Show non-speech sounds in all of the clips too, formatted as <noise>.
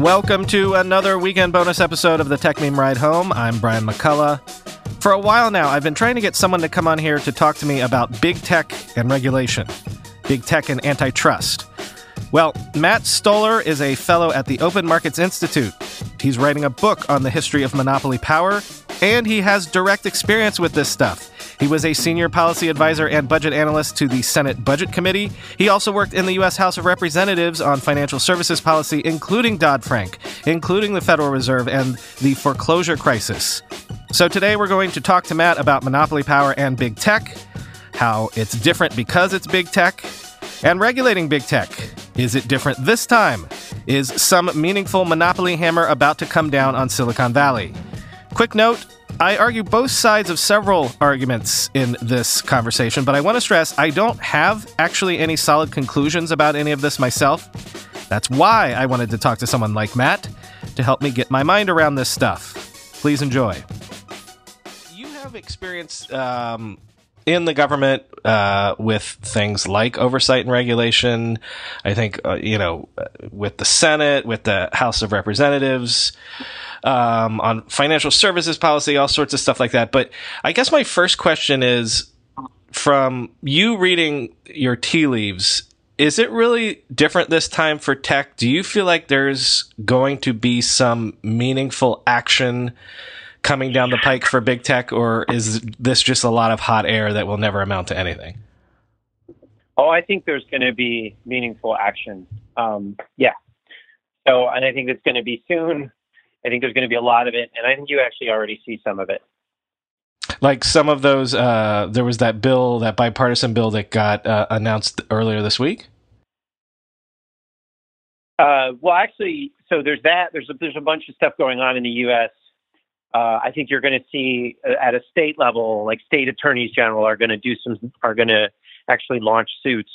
Welcome to another weekend bonus episode of the Techmeme Ride Home. I'm Brian McCullough. For a while now, I've been trying to get someone to come on here to talk to me about big tech and regulation, big tech and antitrust. Well, Matt Stoller is a fellow at the Open Markets Institute. He's writing a book on the history of monopoly power, and he has direct experience with this stuff. He was a senior policy advisor and budget analyst to the Senate Budget Committee. He also worked in the U.S. House of Representatives on financial services policy, including Dodd Frank, including the Federal Reserve and the foreclosure crisis. So today we're going to talk to Matt about monopoly power and big tech, how it's different because it's big tech, and regulating big tech. Is it different this time? Is some meaningful monopoly hammer about to come down on Silicon Valley? Quick note I argue both sides of several arguments in this conversation, but I want to stress I don't have actually any solid conclusions about any of this myself. That's why I wanted to talk to someone like Matt to help me get my mind around this stuff. Please enjoy. You have experience um, in the government uh, with things like oversight and regulation. I think, uh, you know, with the Senate, with the House of Representatives um, on financial services policy, all sorts of stuff like that. But I guess my first question is from you reading your tea leaves, is it really different this time for tech? Do you feel like there's going to be some meaningful action coming down the pike for big tech, or is this just a lot of hot air that will never amount to anything? Oh, I think there's going to be meaningful action. Um, yeah. So, and I think it's going to be soon. I think there's going to be a lot of it, and I think you actually already see some of it. Like some of those, uh, there was that bill, that bipartisan bill that got uh, announced earlier this week. Uh, well, actually, so there's that. There's a, there's a bunch of stuff going on in the U.S. Uh, I think you're going to see uh, at a state level, like state attorneys general are going to do some, are going to actually launch suits.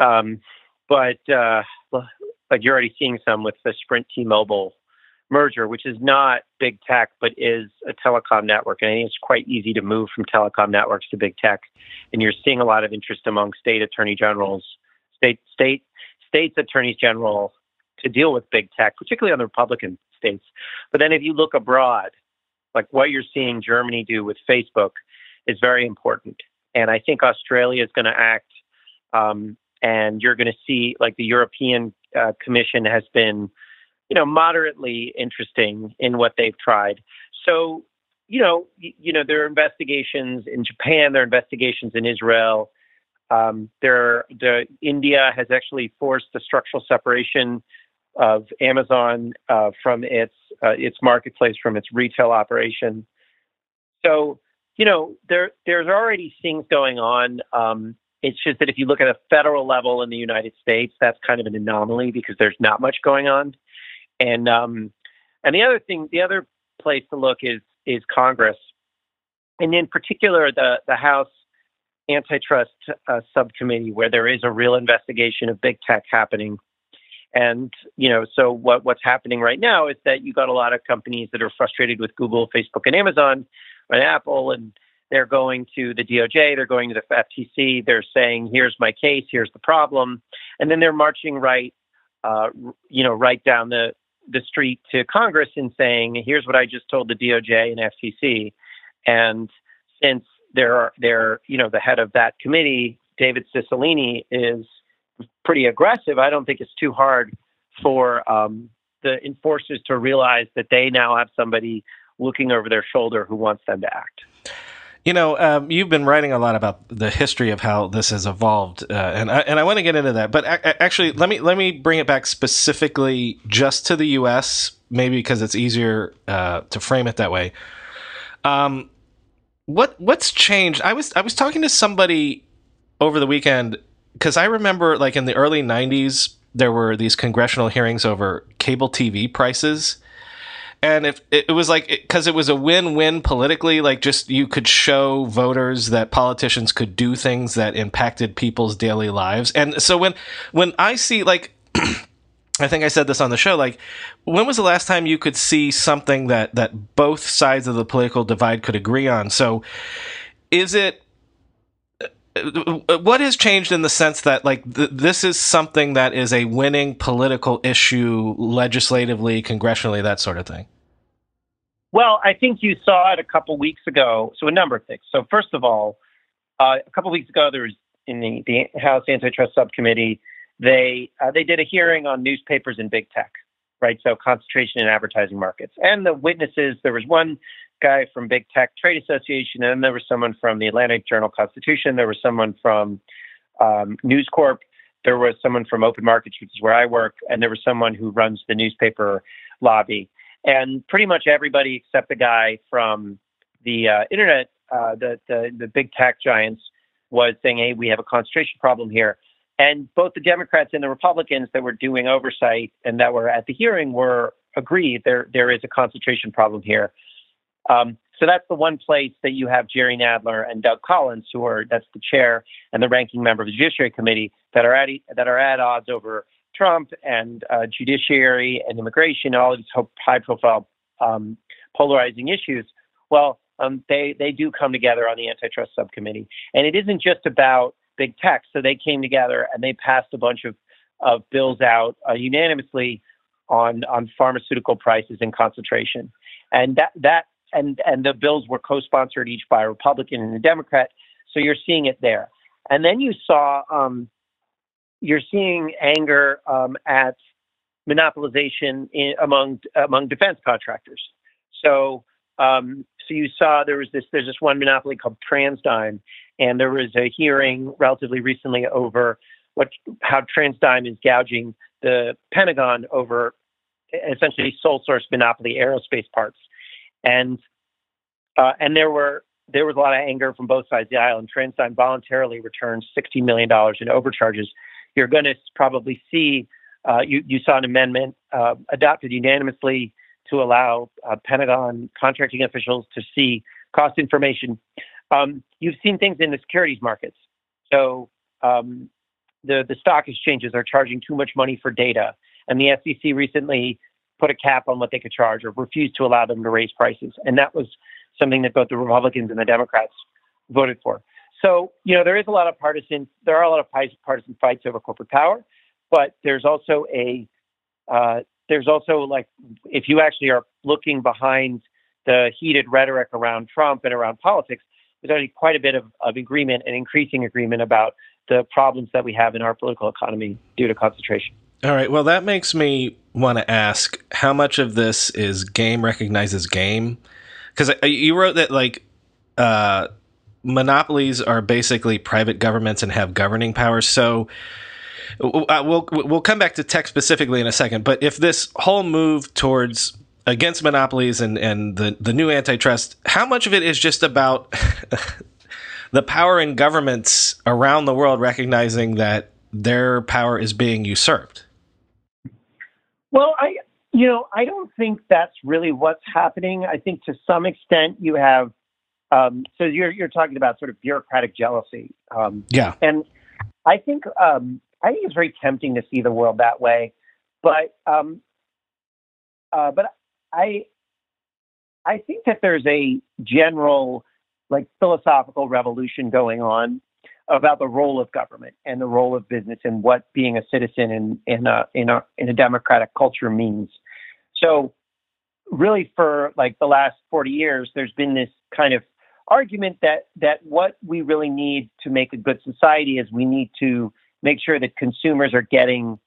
Um, but uh, like you're already seeing some with the Sprint T-Mobile merger, which is not big tech, but is a telecom network. And I think it's quite easy to move from telecom networks to big tech. And you're seeing a lot of interest among state attorney generals, state state states attorneys general to deal with big tech, particularly on the Republican states. But then if you look abroad, like what you're seeing Germany do with Facebook is very important. And I think Australia is going to act. Um, and you're going to see, like the European uh, Commission has been you know, moderately interesting in what they've tried. So, you know, you, know, there are investigations in Japan, there are investigations in Israel. Um, there, the India has actually forced the structural separation of Amazon uh, from its uh, its marketplace, from its retail operation. So, you know, there there's already things going on. Um, it's just that if you look at a federal level in the United States, that's kind of an anomaly because there's not much going on. And um, and the other thing, the other place to look is is Congress, and in particular the the House Antitrust uh, Subcommittee, where there is a real investigation of big tech happening. And you know, so what what's happening right now is that you got a lot of companies that are frustrated with Google, Facebook, and Amazon, and Apple, and they're going to the DOJ, they're going to the FTC, they're saying, "Here's my case, here's the problem," and then they're marching right, uh, you know, right down the the street to Congress and saying, "Here's what I just told the DOJ and FTC," and since they're they're you know the head of that committee, David Cicilline is pretty aggressive. I don't think it's too hard for um, the enforcers to realize that they now have somebody looking over their shoulder who wants them to act. You know, um, you've been writing a lot about the history of how this has evolved, uh, and I, and I want to get into that. But a- actually, let me let me bring it back specifically just to the U.S. Maybe because it's easier uh, to frame it that way. Um, what what's changed? I was I was talking to somebody over the weekend because I remember like in the early '90s there were these congressional hearings over cable TV prices. And if it was like because it, it was a win-win politically, like just you could show voters that politicians could do things that impacted people's daily lives. And so when when I see like <clears throat> I think I said this on the show. Like, when was the last time you could see something that that both sides of the political divide could agree on? So, is it what has changed in the sense that like th- this is something that is a winning political issue legislatively, congressionally, that sort of thing? Well, I think you saw it a couple weeks ago. So a number of things. So first of all, uh, a couple weeks ago, there was in the, the House Antitrust Subcommittee they uh, they did a hearing on newspapers and big tech, right? So concentration in advertising markets. And the witnesses, there was one guy from Big Tech Trade Association, and there was someone from the Atlanta Journal Constitution. There was someone from um, News Corp. There was someone from Open Markets, which is where I work, and there was someone who runs the newspaper lobby. And pretty much everybody except the guy from the uh, internet, uh, the, the the big tech giants, was saying, "Hey, we have a concentration problem here." And both the Democrats and the Republicans that were doing oversight and that were at the hearing were agreed there there is a concentration problem here. Um, so that's the one place that you have Jerry Nadler and Doug Collins, who are that's the chair and the ranking member of the Judiciary Committee, that are at that are at odds over Trump and uh, judiciary and immigration, all these high-profile um, polarizing issues. Well, um, they they do come together on the antitrust subcommittee, and it isn't just about big tech. So they came together and they passed a bunch of, of bills out uh, unanimously on on pharmaceutical prices and concentration. And that that and and the bills were co-sponsored each by a Republican and a Democrat. So you're seeing it there. And then you saw um, you're seeing anger um, at monopolization in, among among defense contractors. So um, so you saw there was this there's this one monopoly called TransDigm, and there was a hearing relatively recently over what how TransDigm is gouging the Pentagon over essentially sole source monopoly aerospace parts, and uh, and there were there was a lot of anger from both sides of the aisle, and TransDigm voluntarily returned $60 million in overcharges. You're going to probably see, uh, you, you saw an amendment uh, adopted unanimously to allow uh, Pentagon contracting officials to see cost information. Um, you've seen things in the securities markets. So um, the the stock exchanges are charging too much money for data, and the SEC recently put a cap on what they could charge or refused to allow them to raise prices, and that was something that both the Republicans and the Democrats voted for. So you know there is a lot of partisan there are a lot of partisan fights over corporate power, but there's also a uh, there's also like if you actually are looking behind the heated rhetoric around Trump and around politics, there's already quite a bit of, of agreement and increasing agreement about the problems that we have in our political economy due to concentration. All right. Well, that makes me want to ask how much of this is game recognizes game? Because you wrote that like uh, monopolies are basically private governments and have governing powers. So uh, we'll we'll come back to tech specifically in a second. But if this whole move towards against monopolies and and the the new antitrust, how much of it is just about <laughs> the power in governments around the world recognizing that their power is being usurped? Well, I you know I don't think that's really what's happening. I think to some extent you have. Um, so you're you're talking about sort of bureaucratic jealousy. Um, yeah, and I think um, I think it's very tempting to see the world that way, but um, uh, but I I think that there's a general like philosophical revolution going on about the role of government and the role of business and what being a citizen in in a in a in a democratic culture means. So really for like the last 40 years there's been this kind of argument that that what we really need to make a good society is we need to make sure that consumers are getting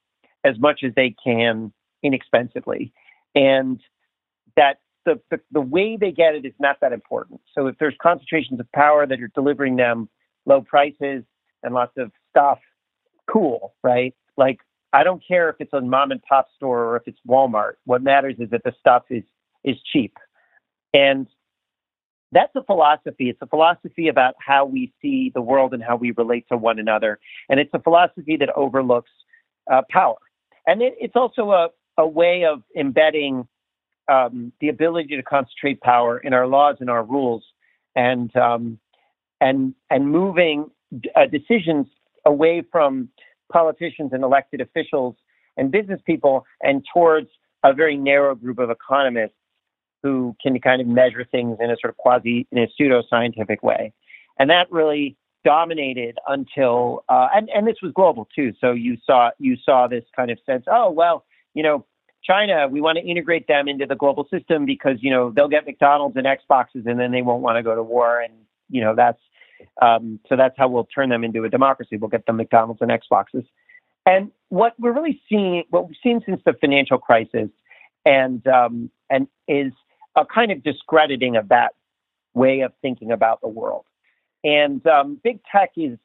as much as they can inexpensively. And that the, the, the, way they get it is not that important. So if there's concentrations of power that are delivering them low prices and lots of stuff, cool, right? Like I don't care if it's a mom and pop store or if it's Walmart. What matters is that the stuff is is cheap. And that's a philosophy. It's a philosophy about how we see the world and how we relate to one another. And it's a philosophy that overlooks uh, power. And it, it's also a, a way of embedding um, the ability to concentrate power in our laws and our rules and, um, and, and moving uh, decisions away from politicians and elected officials and business people and towards a very narrow group of economists who can kind of measure things in a sort of quasi, in a pseudo scientific way. And that really dominated until, uh, and, and this was global too. So you saw, you saw this kind of sense, oh, well, you know, China, we want to integrate them into the global system because, you know, they'll get McDonald's and Xboxes and then they won't want to go to war. And, you know, that's, um, so that's how we'll turn them into a democracy. We'll get them McDonald's and Xboxes. And what we're really seeing, what we've seen since the financial crisis, and um, and is a kind of discrediting of that way of thinking about the world. And um, big tech is,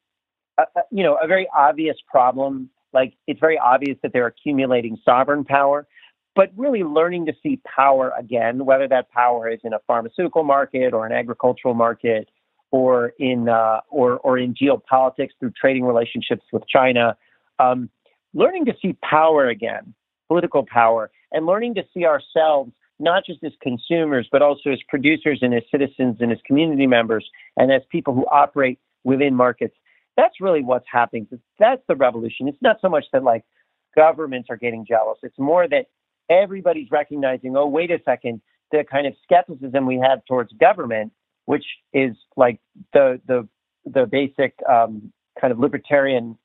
a, a, you know, a very obvious problem. Like it's very obvious that they're accumulating sovereign power, but really learning to see power again, whether that power is in a pharmaceutical market or an agricultural market, or in uh, or or in geopolitics through trading relationships with China. Um, learning to see power again, political power, and learning to see ourselves not just as consumers, but also as producers and as citizens and as community members and as people who operate within markets. That's really what's happening. That's the revolution. It's not so much that like governments are getting jealous. It's more that everybody's recognizing, oh, wait a second, the kind of skepticism we have towards government, which is like the the the basic um, kind of libertarian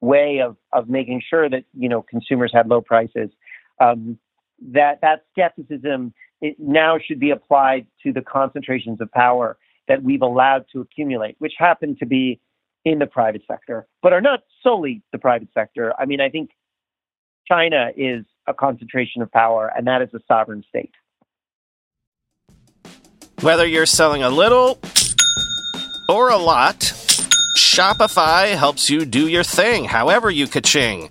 way of of making sure that you know consumers have low prices. Um, that that skepticism now should be applied to the concentrations of power that we've allowed to accumulate, which happen to be in the private sector, but are not solely the private sector. I mean, I think China is a concentration of power, and that is a sovereign state. Whether you're selling a little or a lot, Shopify helps you do your thing, however you ka-ching.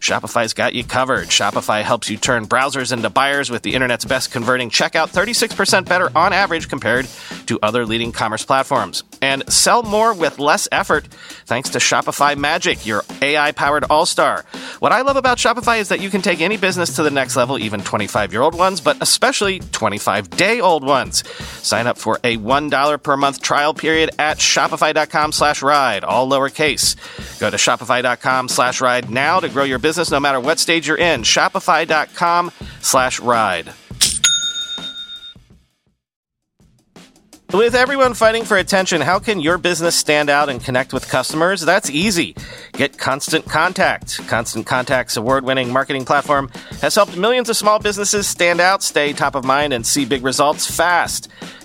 Shopify's got you covered. Shopify helps you turn browsers into buyers with the internet's best converting checkout, 36% better on average compared to other leading commerce platforms. And sell more with less effort thanks to Shopify Magic, your AI powered all star. What I love about Shopify is that you can take any business to the next level, even 25 year old ones, but especially 25 day old ones. Sign up for a $1 per month trial period at shopify.com slash ride, all lowercase. Go to shopify.com slash ride now to grow your business no matter what stage you're in. Shopify.com slash ride. With everyone fighting for attention, how can your business stand out and connect with customers? That's easy. Get Constant Contact. Constant Contact's award winning marketing platform has helped millions of small businesses stand out, stay top of mind, and see big results fast.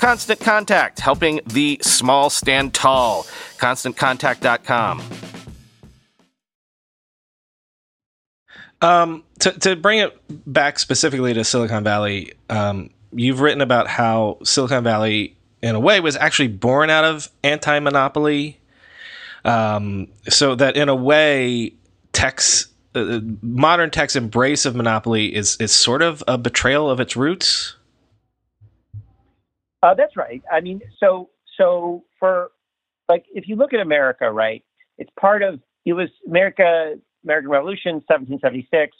Constant Contact, helping the small stand tall. ConstantContact.com. Um, to, to bring it back specifically to Silicon Valley, um, you've written about how Silicon Valley, in a way, was actually born out of anti monopoly. Um, so that in a way, tech's uh, modern tech's embrace of monopoly is is sort of a betrayal of its roots. Uh, that's right. I mean, so so for like if you look at America, right, it's part of it was America American Revolution, 1776.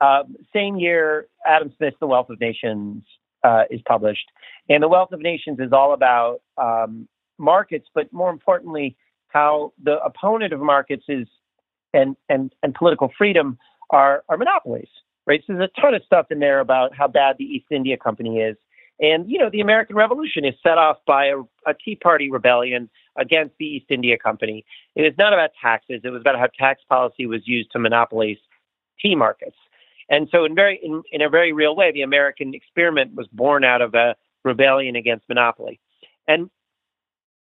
Uh, same year, Adam Smith's The Wealth of Nations uh, is published, and The Wealth of Nations is all about um, markets, but more importantly, how the opponent of markets is and and and political freedom are are monopolies, right? So there's a ton of stuff in there about how bad the East India Company is, and you know the American Revolution is set off by a, a Tea Party rebellion against the East India Company. It was not about taxes; it was about how tax policy was used to monopolize tea markets. And so, in very in, in a very real way, the American experiment was born out of a rebellion against monopoly. And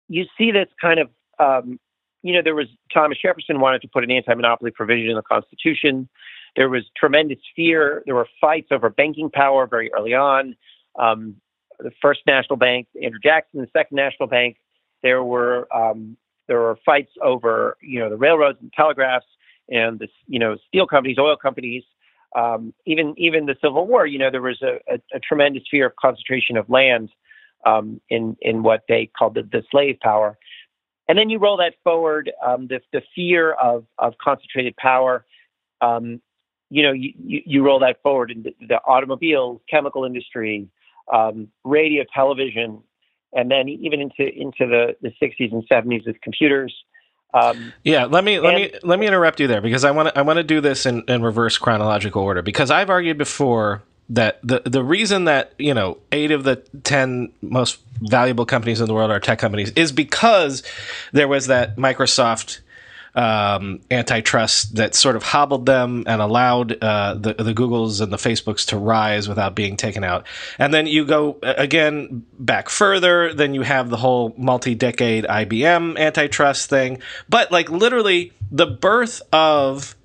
you see this kind of um, you know, there was Thomas Jefferson wanted to put an anti-monopoly provision in the Constitution. There was tremendous fear. There were fights over banking power very early on. Um, the first national bank, Andrew Jackson, the second national bank. There were um, there were fights over you know the railroads and telegraphs and the you know steel companies, oil companies. Um, even even the Civil War, you know, there was a, a, a tremendous fear of concentration of land um, in in what they called the, the slave power. And then you roll that forward, um, the, the fear of, of concentrated power. Um, you know, you, you, roll that forward in the, the automobiles, chemical industry, um, radio, television, and then even into into the, the 60s and 70s with computers. Um, yeah, let me let and, me let me interrupt you there because I want to I want to do this in, in reverse chronological order because I've argued before that the the reason that you know eight of the ten most valuable companies in the world are tech companies is because there was that Microsoft um, antitrust that sort of hobbled them and allowed uh, the the Googles and the Facebooks to rise without being taken out. And then you go again back further, then you have the whole multi-decade IBM antitrust thing. But like literally the birth of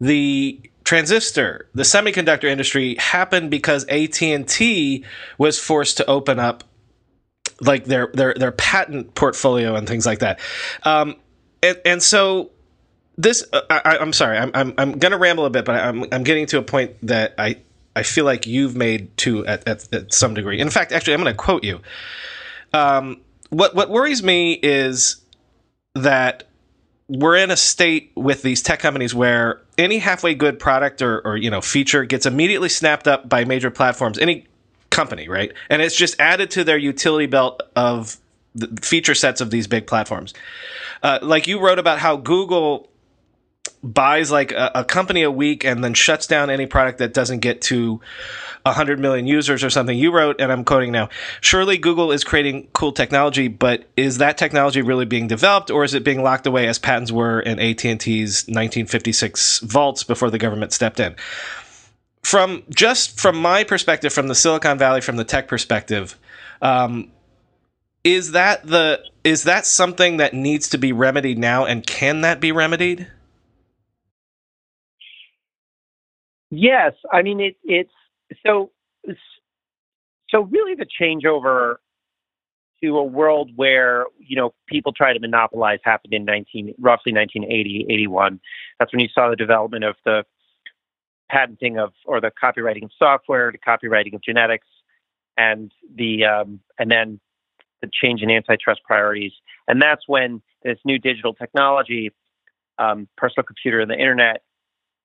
the transistor, the semiconductor industry happened because AT&T was forced to open up like their their their patent portfolio and things like that. Um, and, and so this uh, I, am sorry, I'm I'm I'm gonna ramble a bit, but I'm I'm getting to a point that I I feel like you've made too at, at, at some degree. In fact, actually, I'm to quote you. Um, what what worries me is that we're in a state with these tech companies where any halfway good product or, or you know feature gets immediately snapped up by major platforms any company right and it's just added to their utility belt of the feature sets of these big platforms uh, like you wrote about how google buys like a, a, company a week and then shuts down any product that doesn't get to 100 million users or something. You wrote, and I'm quoting now, surely Google is creating cool technology, but is that technology really being developed or is it being locked away as patents were in AT&T's 1956 vaults before the government stepped in? From just from my perspective, from the Silicon Valley, from the tech perspective, um, is that the is that something that needs to be remedied now, and can that be remedied? Yes, I mean it, it's so so really the changeover to a world where you know people try to monopolize happened in 19 roughly 1980 81 that's when you saw the development of the patenting of or the copyrighting of software the copyrighting of genetics and the um, and then the change in antitrust priorities. And that's when this new digital technology um, personal computer and the internet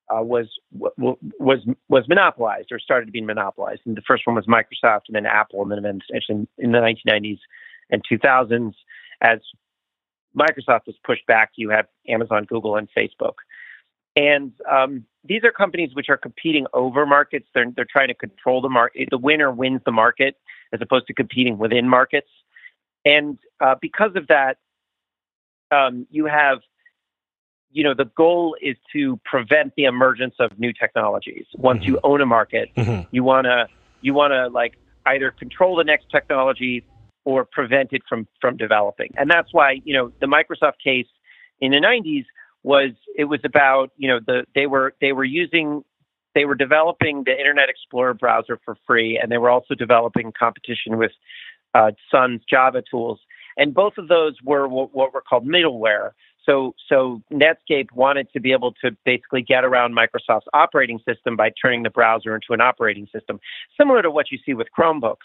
uh, was was was monopolized or started to be monopolized. And the first one was Microsoft, and then Apple, and then eventually in the 1990s and 2000s, as Microsoft was pushed back, you have Amazon, Google, and Facebook. And um, these are companies which are competing over markets. They're they're trying to control the market. The winner wins the market, as opposed to competing within markets. And uh, because of that, um, you have you know, the goal is to prevent the emergence of new technologies. Once mm-hmm. you own a market, mm-hmm. you want to you want to like either control the next technology or prevent it from from developing. And that's why, you know, the Microsoft case in the 90s was it was about, you know, the they were they were using they were developing the Internet Explorer browser for free and they were also developing competition with uh, Sun's Java tools. And both of those were what, what were called middleware. So so Netscape wanted to be able to basically get around Microsoft's operating system by turning the browser into an operating system, similar to what you see with Chromebooks.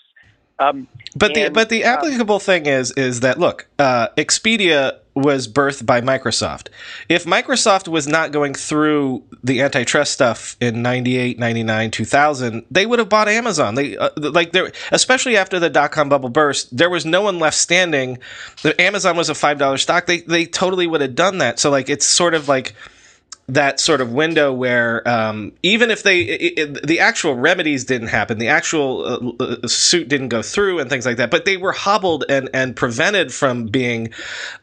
Um, but and, the but the uh, applicable uh, thing is is that look, uh, Expedia was birthed by Microsoft. If Microsoft was not going through the antitrust stuff in 98, 99, 2000, they would have bought Amazon. They uh, like there especially after the dot com bubble burst, there was no one left standing. Amazon was a $5 stock. They they totally would have done that. So like it's sort of like that sort of window where um, even if they it, it, the actual remedies didn't happen, the actual uh, uh, suit didn't go through, and things like that, but they were hobbled and and prevented from being,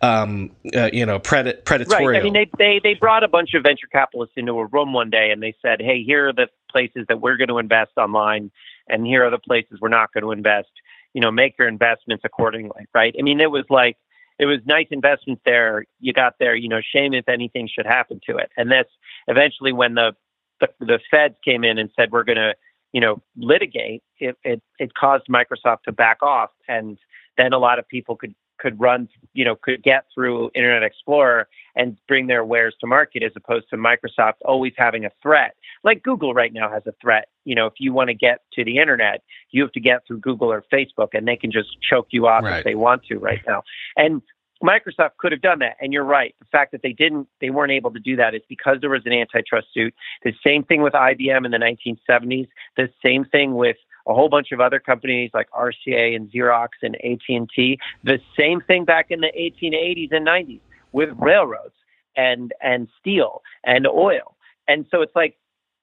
um, uh, you know, pred- predatorial. Right. I mean, they, they they brought a bunch of venture capitalists into a room one day, and they said, "Hey, here are the places that we're going to invest online, and here are the places we're not going to invest. You know, make your investments accordingly." Right. I mean, it was like it was nice investments there. You got there, you know, shame if anything should happen to it. And that's eventually when the the, the feds came in and said we're going to, you know, litigate. It, it it caused Microsoft to back off, and then a lot of people could could run, you know, could get through Internet Explorer and bring their wares to market as opposed to Microsoft always having a threat. Like Google right now has a threat. You know, if you want to get to the internet, you have to get through Google or Facebook and they can just choke you off right. if they want to right now. And Microsoft could have done that. And you're right. The fact that they didn't, they weren't able to do that is because there was an antitrust suit. The same thing with IBM in the 1970s. The same thing with a whole bunch of other companies like RCA and Xerox and AT&T. The same thing back in the 1880s and 90s with railroads and and steel and oil. And so it's like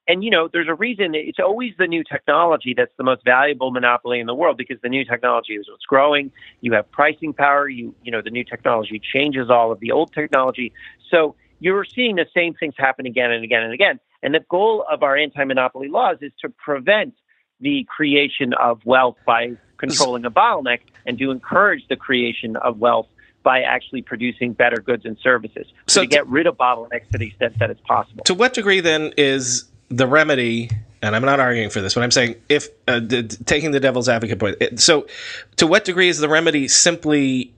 and you know there's a reason it's always the new technology that's the most valuable monopoly in the world because the new technology is what's growing you have pricing power you you know the new technology changes all of the old technology so you're seeing the same things happen again and again and again and the goal of our anti-monopoly laws is to prevent the creation of wealth by controlling a bottleneck and to encourage the creation of wealth by actually producing better goods and services. So, so to get rid of bottlenecks to the extent that it's possible. To what degree then is the remedy and I'm not arguing for this, but I'm saying if uh, d- taking the devil's advocate point. It, so, to what degree is the remedy simply?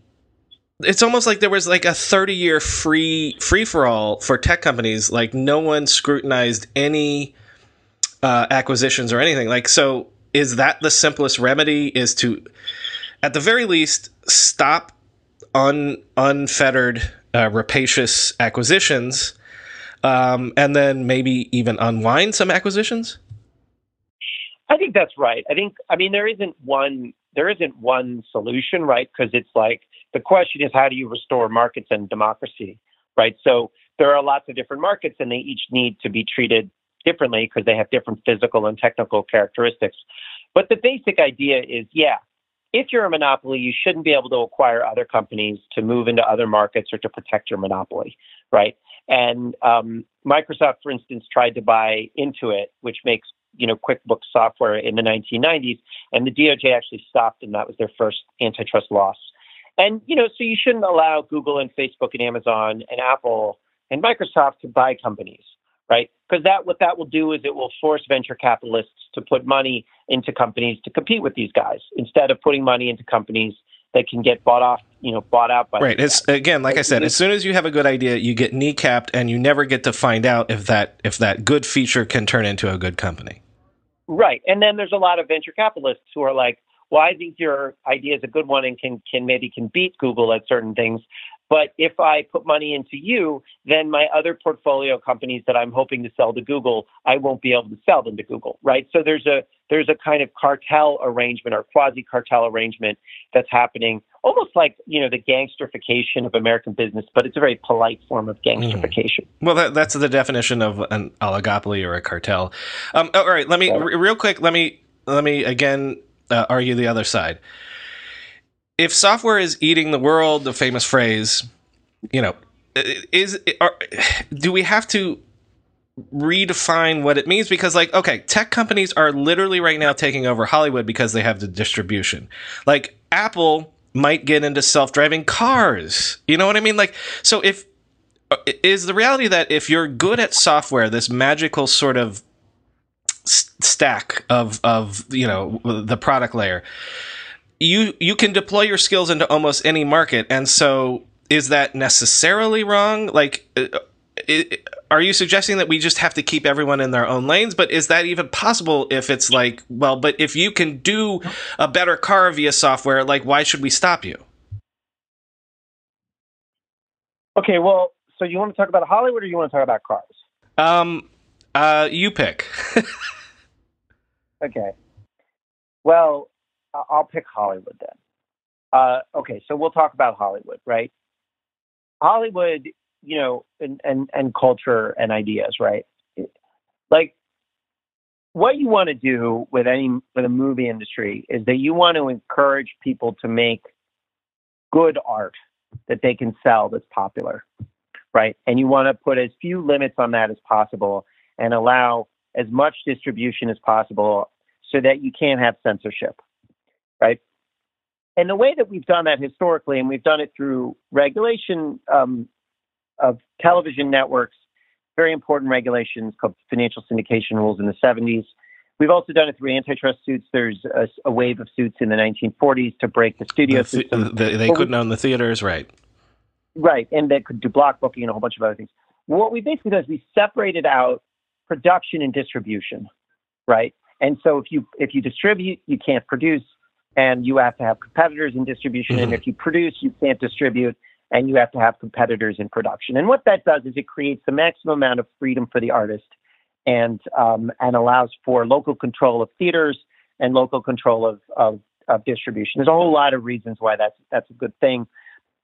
It's almost like there was like a 30 year free free for all for tech companies. Like no one scrutinized any uh, acquisitions or anything. Like, so is that the simplest remedy? Is to, at the very least, stop un unfettered uh, rapacious acquisitions, um, and then maybe even unwind some acquisitions. I think that's right. I think I mean there isn't one there isn't one solution, right? Because it's like the question is how do you restore markets and democracy, right? So there are lots of different markets, and they each need to be treated differently because they have different physical and technical characteristics. But the basic idea is yeah, if you're a monopoly, you shouldn't be able to acquire other companies to move into other markets or to protect your monopoly, right? And um, Microsoft, for instance, tried to buy Intuit, which makes you know QuickBooks software in the 1990s, and the DOJ actually stopped, and that was their first antitrust loss. And you know, so you shouldn't allow Google and Facebook and Amazon and Apple and Microsoft to buy companies right? Because that what that will do is it will force venture capitalists to put money into companies to compete with these guys instead of putting money into companies that can get bought off, you know, bought out by. Right. It's guys. again, like I said, as soon as you have a good idea, you get kneecapped, and you never get to find out if that if that good feature can turn into a good company. Right, and then there's a lot of venture capitalists who are like, well, I think your idea is a good one and can can maybe can beat Google at certain things, but if I put money into you, then my other portfolio companies that I'm hoping to sell to Google, I won't be able to sell them to Google, right? So there's a there's a kind of cartel arrangement or quasi cartel arrangement that's happening, almost like you know the gangsterification of American business, but it's a very polite form of gangsterification. Mm. Well, that, that's the definition of an oligopoly or a cartel. Um, all right, let me r- real quick. Let me let me again uh, argue the other side if software is eating the world, the famous phrase, you know, is are, do we have to redefine what it means? Because like okay tech companies are literally right now taking over hollywood because they have the distribution. Like apple might get into self-driving cars. You know what i mean? Like so if uh, is the reality that if you're good at software this magical sort of stack of of you know the product layer you you can deploy your skills into almost any market and so is that necessarily wrong? Like, uh, it, are you suggesting that we just have to keep everyone in their own lanes? But is that even possible if it's like, well, but if you can do a better car via software, like, why should we stop you? Okay, well, so you want to talk about Hollywood or you want to talk about cars? Um, uh, you pick. <laughs> okay. Well, I'll pick Hollywood then. Uh, okay, so we'll talk about Hollywood, right? Hollywood, you know, and, and, and culture and ideas, right? Like, what you want to do with any with a movie industry is that you want to encourage people to make good art that they can sell that's popular, right? And you want to put as few limits on that as possible and allow as much distribution as possible so that you can't have censorship, right? And the way that we've done that historically, and we've done it through regulation um, of television networks, very important regulations called financial syndication rules in the 70s. We've also done it through antitrust suits. There's a, a wave of suits in the 1940s to break the studio the th- The, they couldn't we, own the theaters, right? Right, and they could do block booking and a whole bunch of other things. What we basically do is we separated out production and distribution, right? And so if you if you distribute, you can't produce, and you have to have competitors in distribution. Mm-hmm. And if you produce, you can't distribute, and you have to have competitors in production. And what that does is it creates the maximum amount of freedom for the artist, and um, and allows for local control of theaters and local control of, of of distribution. There's a whole lot of reasons why that's that's a good thing.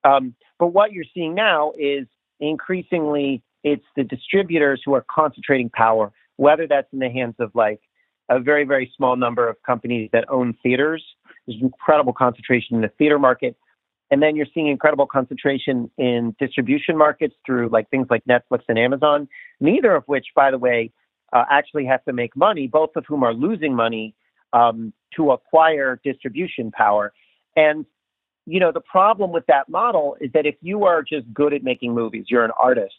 Um, but what you're seeing now is increasingly it's the distributors who are concentrating power, whether that's in the hands of like a very, very small number of companies that own theaters. There's incredible concentration in the theater market. And then you're seeing incredible concentration in distribution markets through like things like Netflix and Amazon, neither of which, by the way, uh, actually have to make money, both of whom are losing money um, to acquire distribution power. And, you know, the problem with that model is that if you are just good at making movies, you're an artist,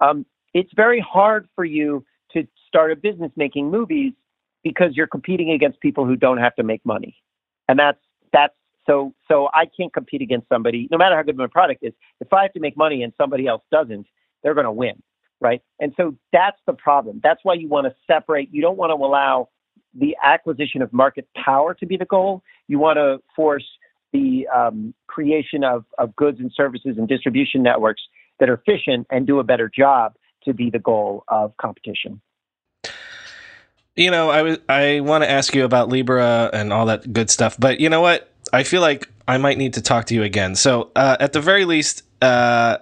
um, it's very hard for you to start a business making movies because you're competing against people who don't have to make money. And that's that's so so I can't compete against somebody, no matter how good my product is. If I have to make money and somebody else doesn't, they're going to win, right? And so that's the problem. That's why you want to separate. You don't want to allow the acquisition of market power to be the goal. You want to force the um, creation of, of goods and services and distribution networks that are efficient and do a better job to be the goal of competition. You know, I was I want to ask you about Libra and all that good stuff, but you know what? I feel like I might need to talk to you again. So, uh, at the very least, uh,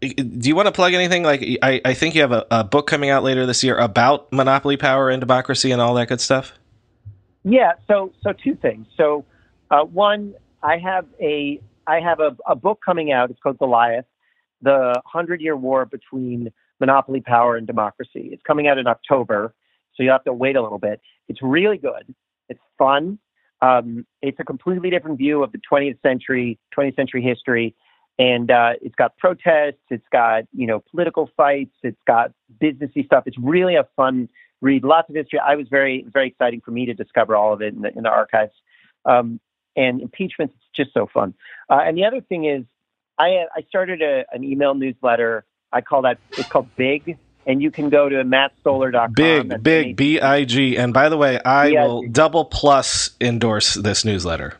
do you want to plug anything? Like, I, I think you have a, a, book coming out later this year about monopoly power and democracy and all that good stuff. Yeah. So, so two things. So, uh, one, I have a I have a, a book coming out. It's called Goliath: The Hundred Year War Between Monopoly Power and Democracy. It's coming out in October so you have to wait a little bit. It's really good. It's fun. Um, it's a completely different view of the 20th century, 20th century history, and uh, it's got protests. It's got you know political fights. It's got businessy stuff. It's really a fun read. Lots of history. I was very very exciting for me to discover all of it in the, in the archives. Um, and impeachment, it's just so fun. Uh, and the other thing is, I I started a, an email newsletter. I call that it's called Big and you can go to mattstoller.com. Big, big, B I G. And by the way, I B-I-G. will double plus endorse this newsletter.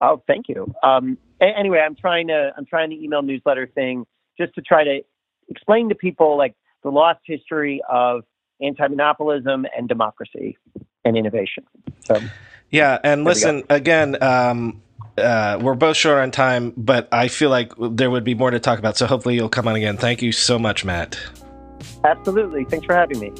Oh, thank you. Um, anyway, I'm trying to I'm trying the email newsletter thing just to try to explain to people like the lost history of anti-monopolism and democracy and innovation. So, yeah, and listen again. Um, uh, we're both short on time, but I feel like there would be more to talk about. So hopefully you'll come on again. Thank you so much, Matt. Absolutely. Thanks for having me.